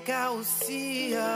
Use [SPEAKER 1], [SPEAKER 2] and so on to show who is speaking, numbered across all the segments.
[SPEAKER 1] Ngeke ka o siya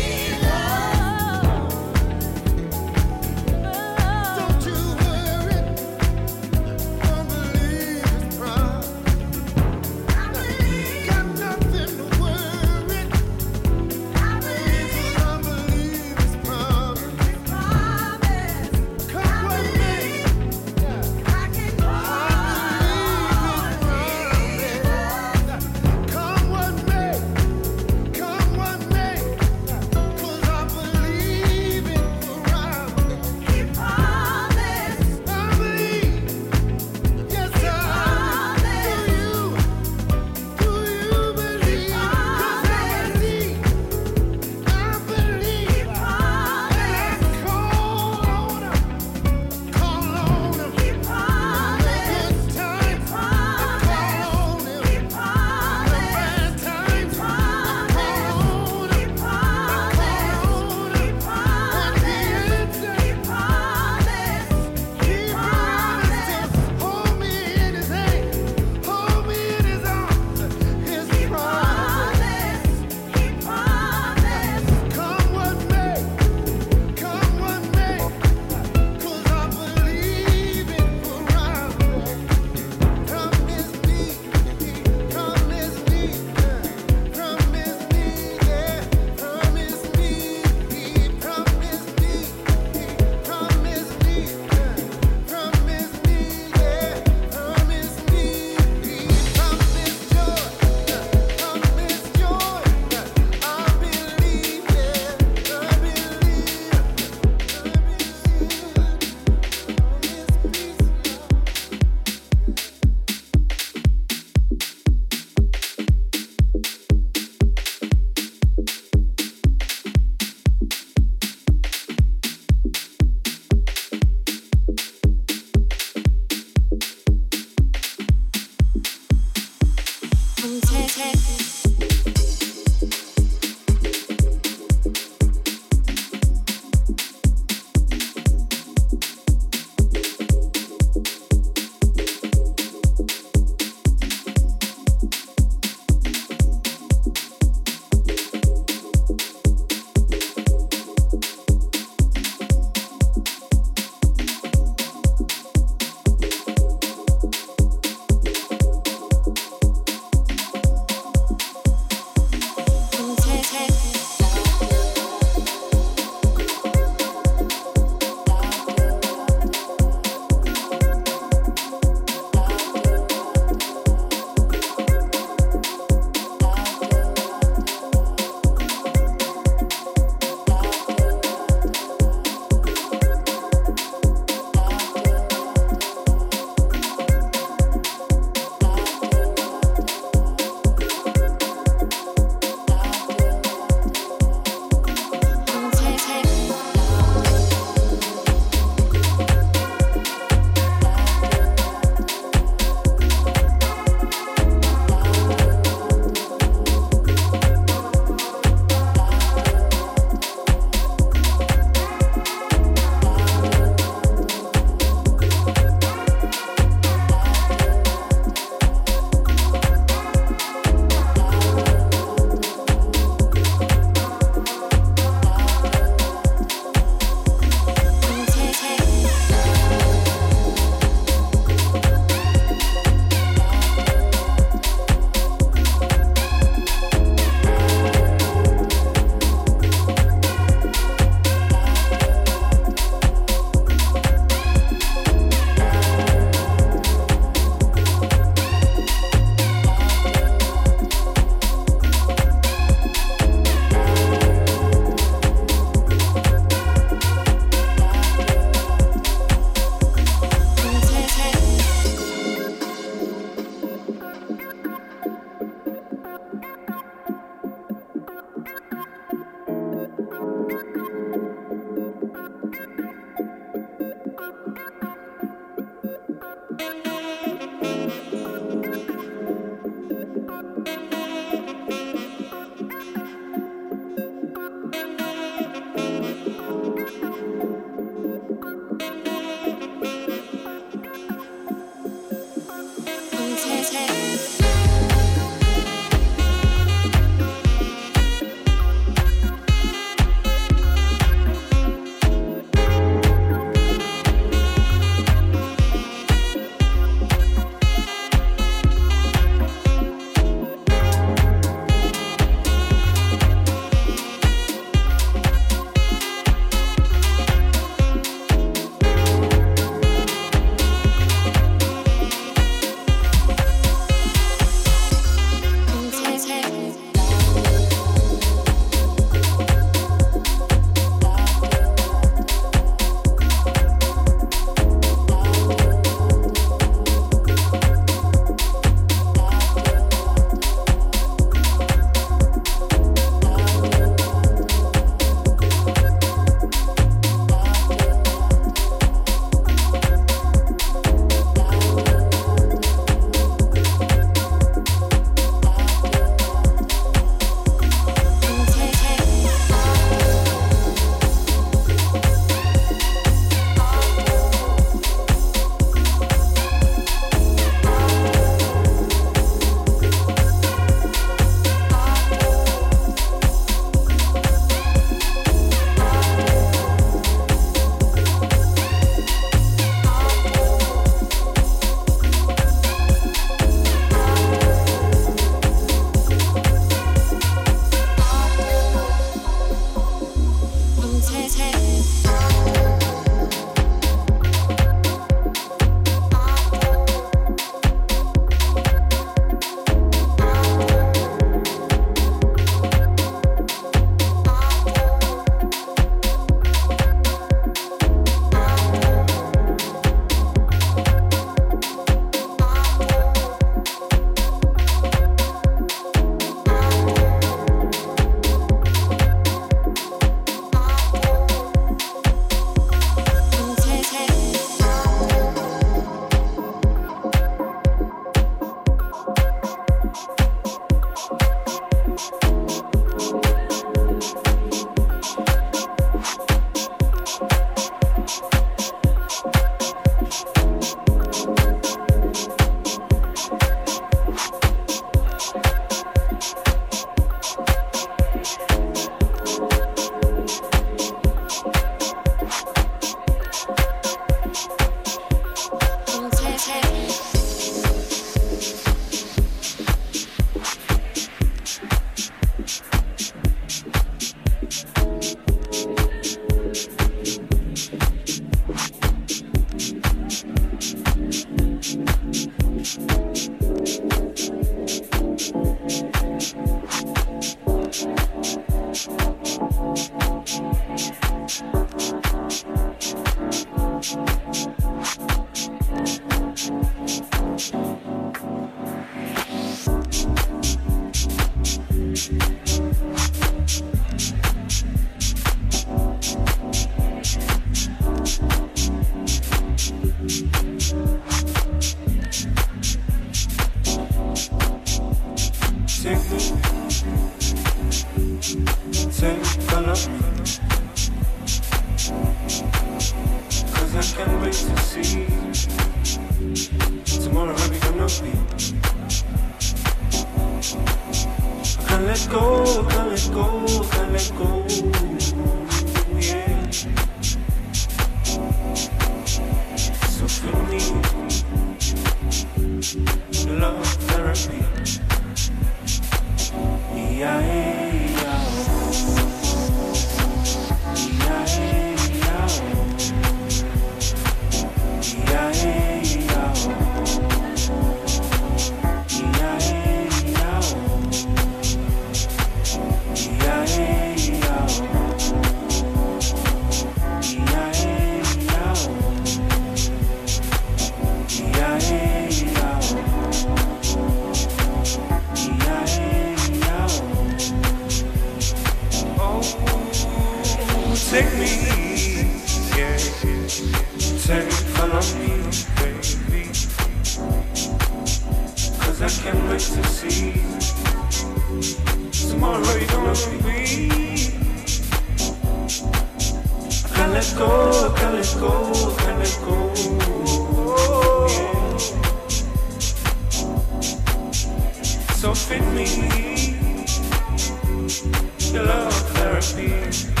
[SPEAKER 2] Your therapy.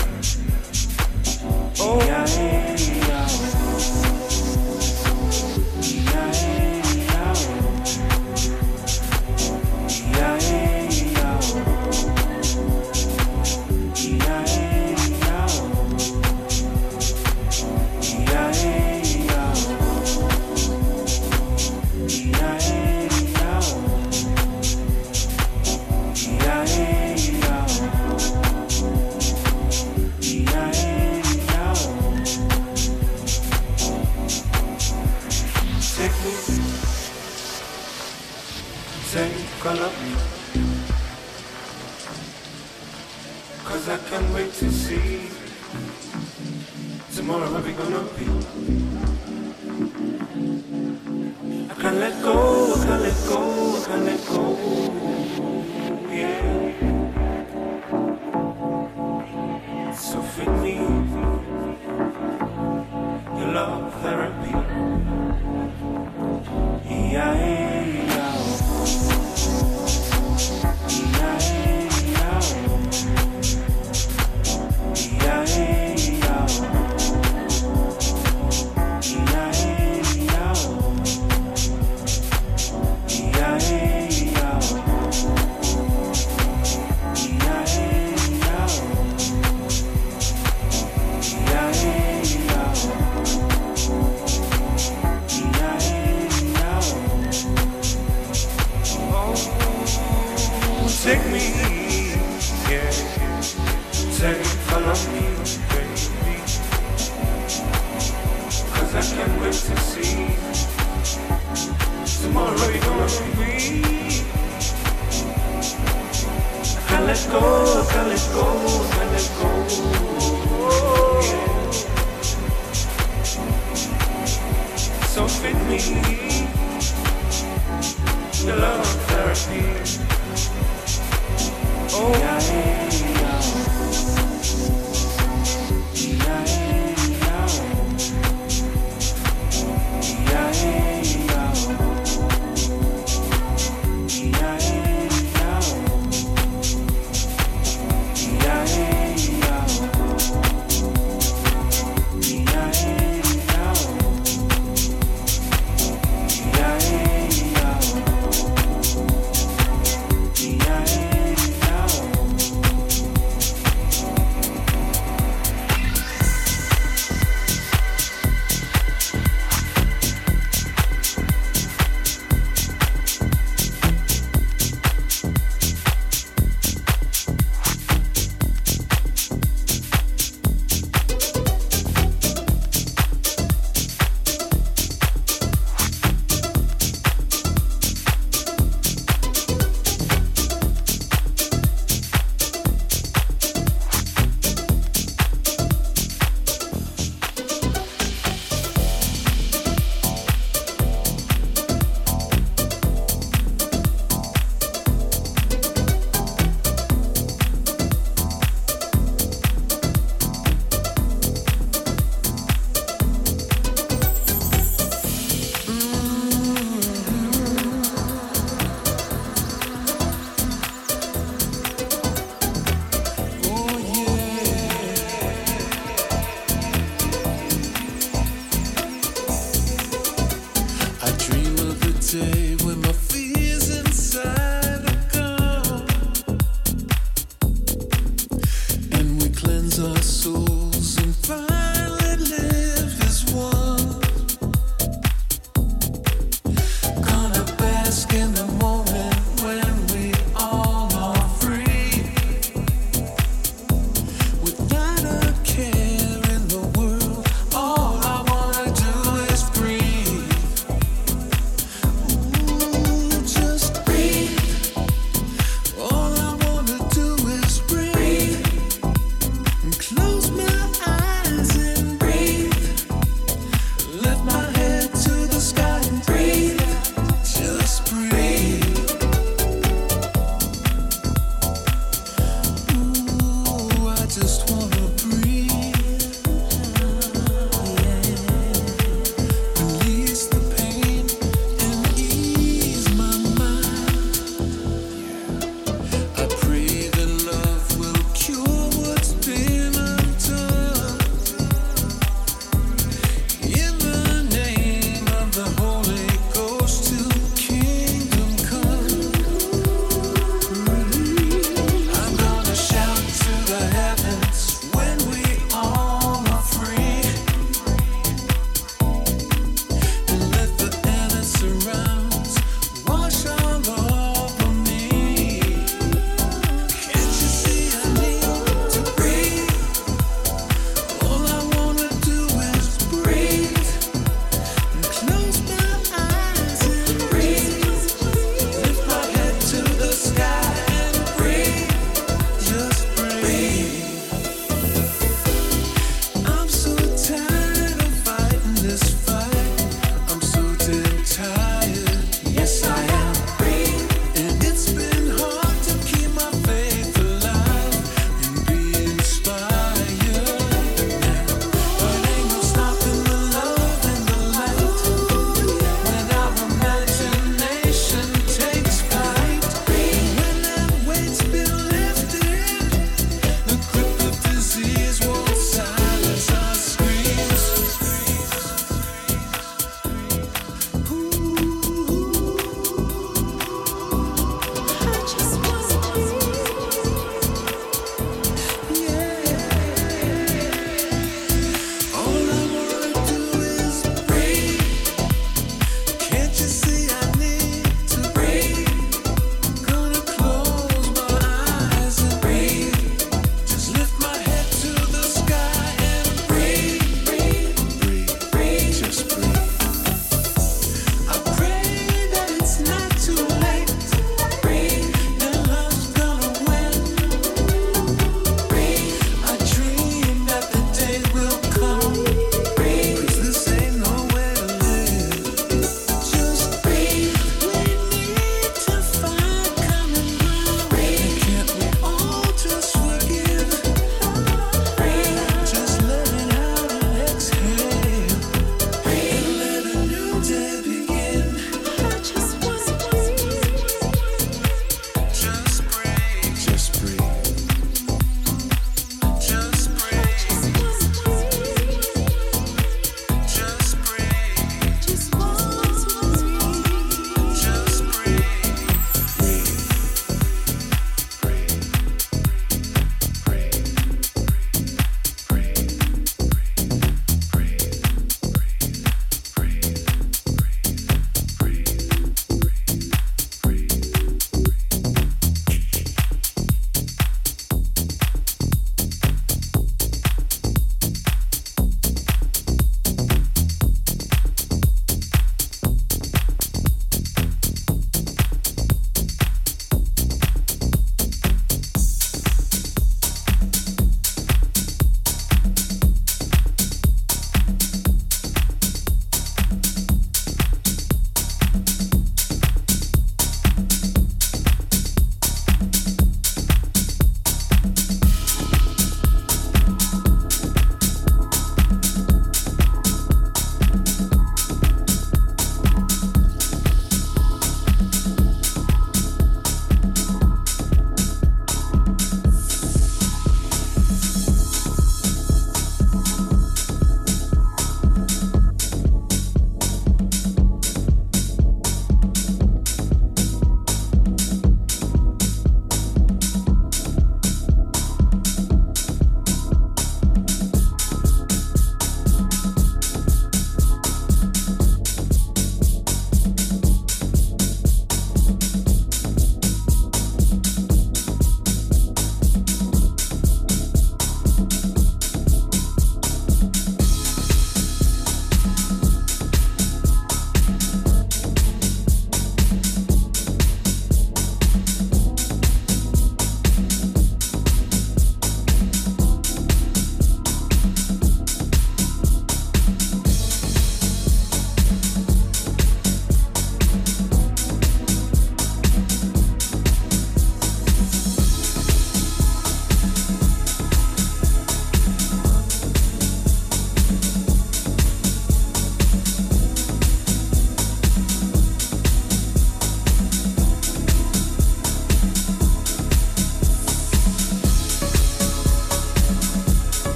[SPEAKER 2] Krishna.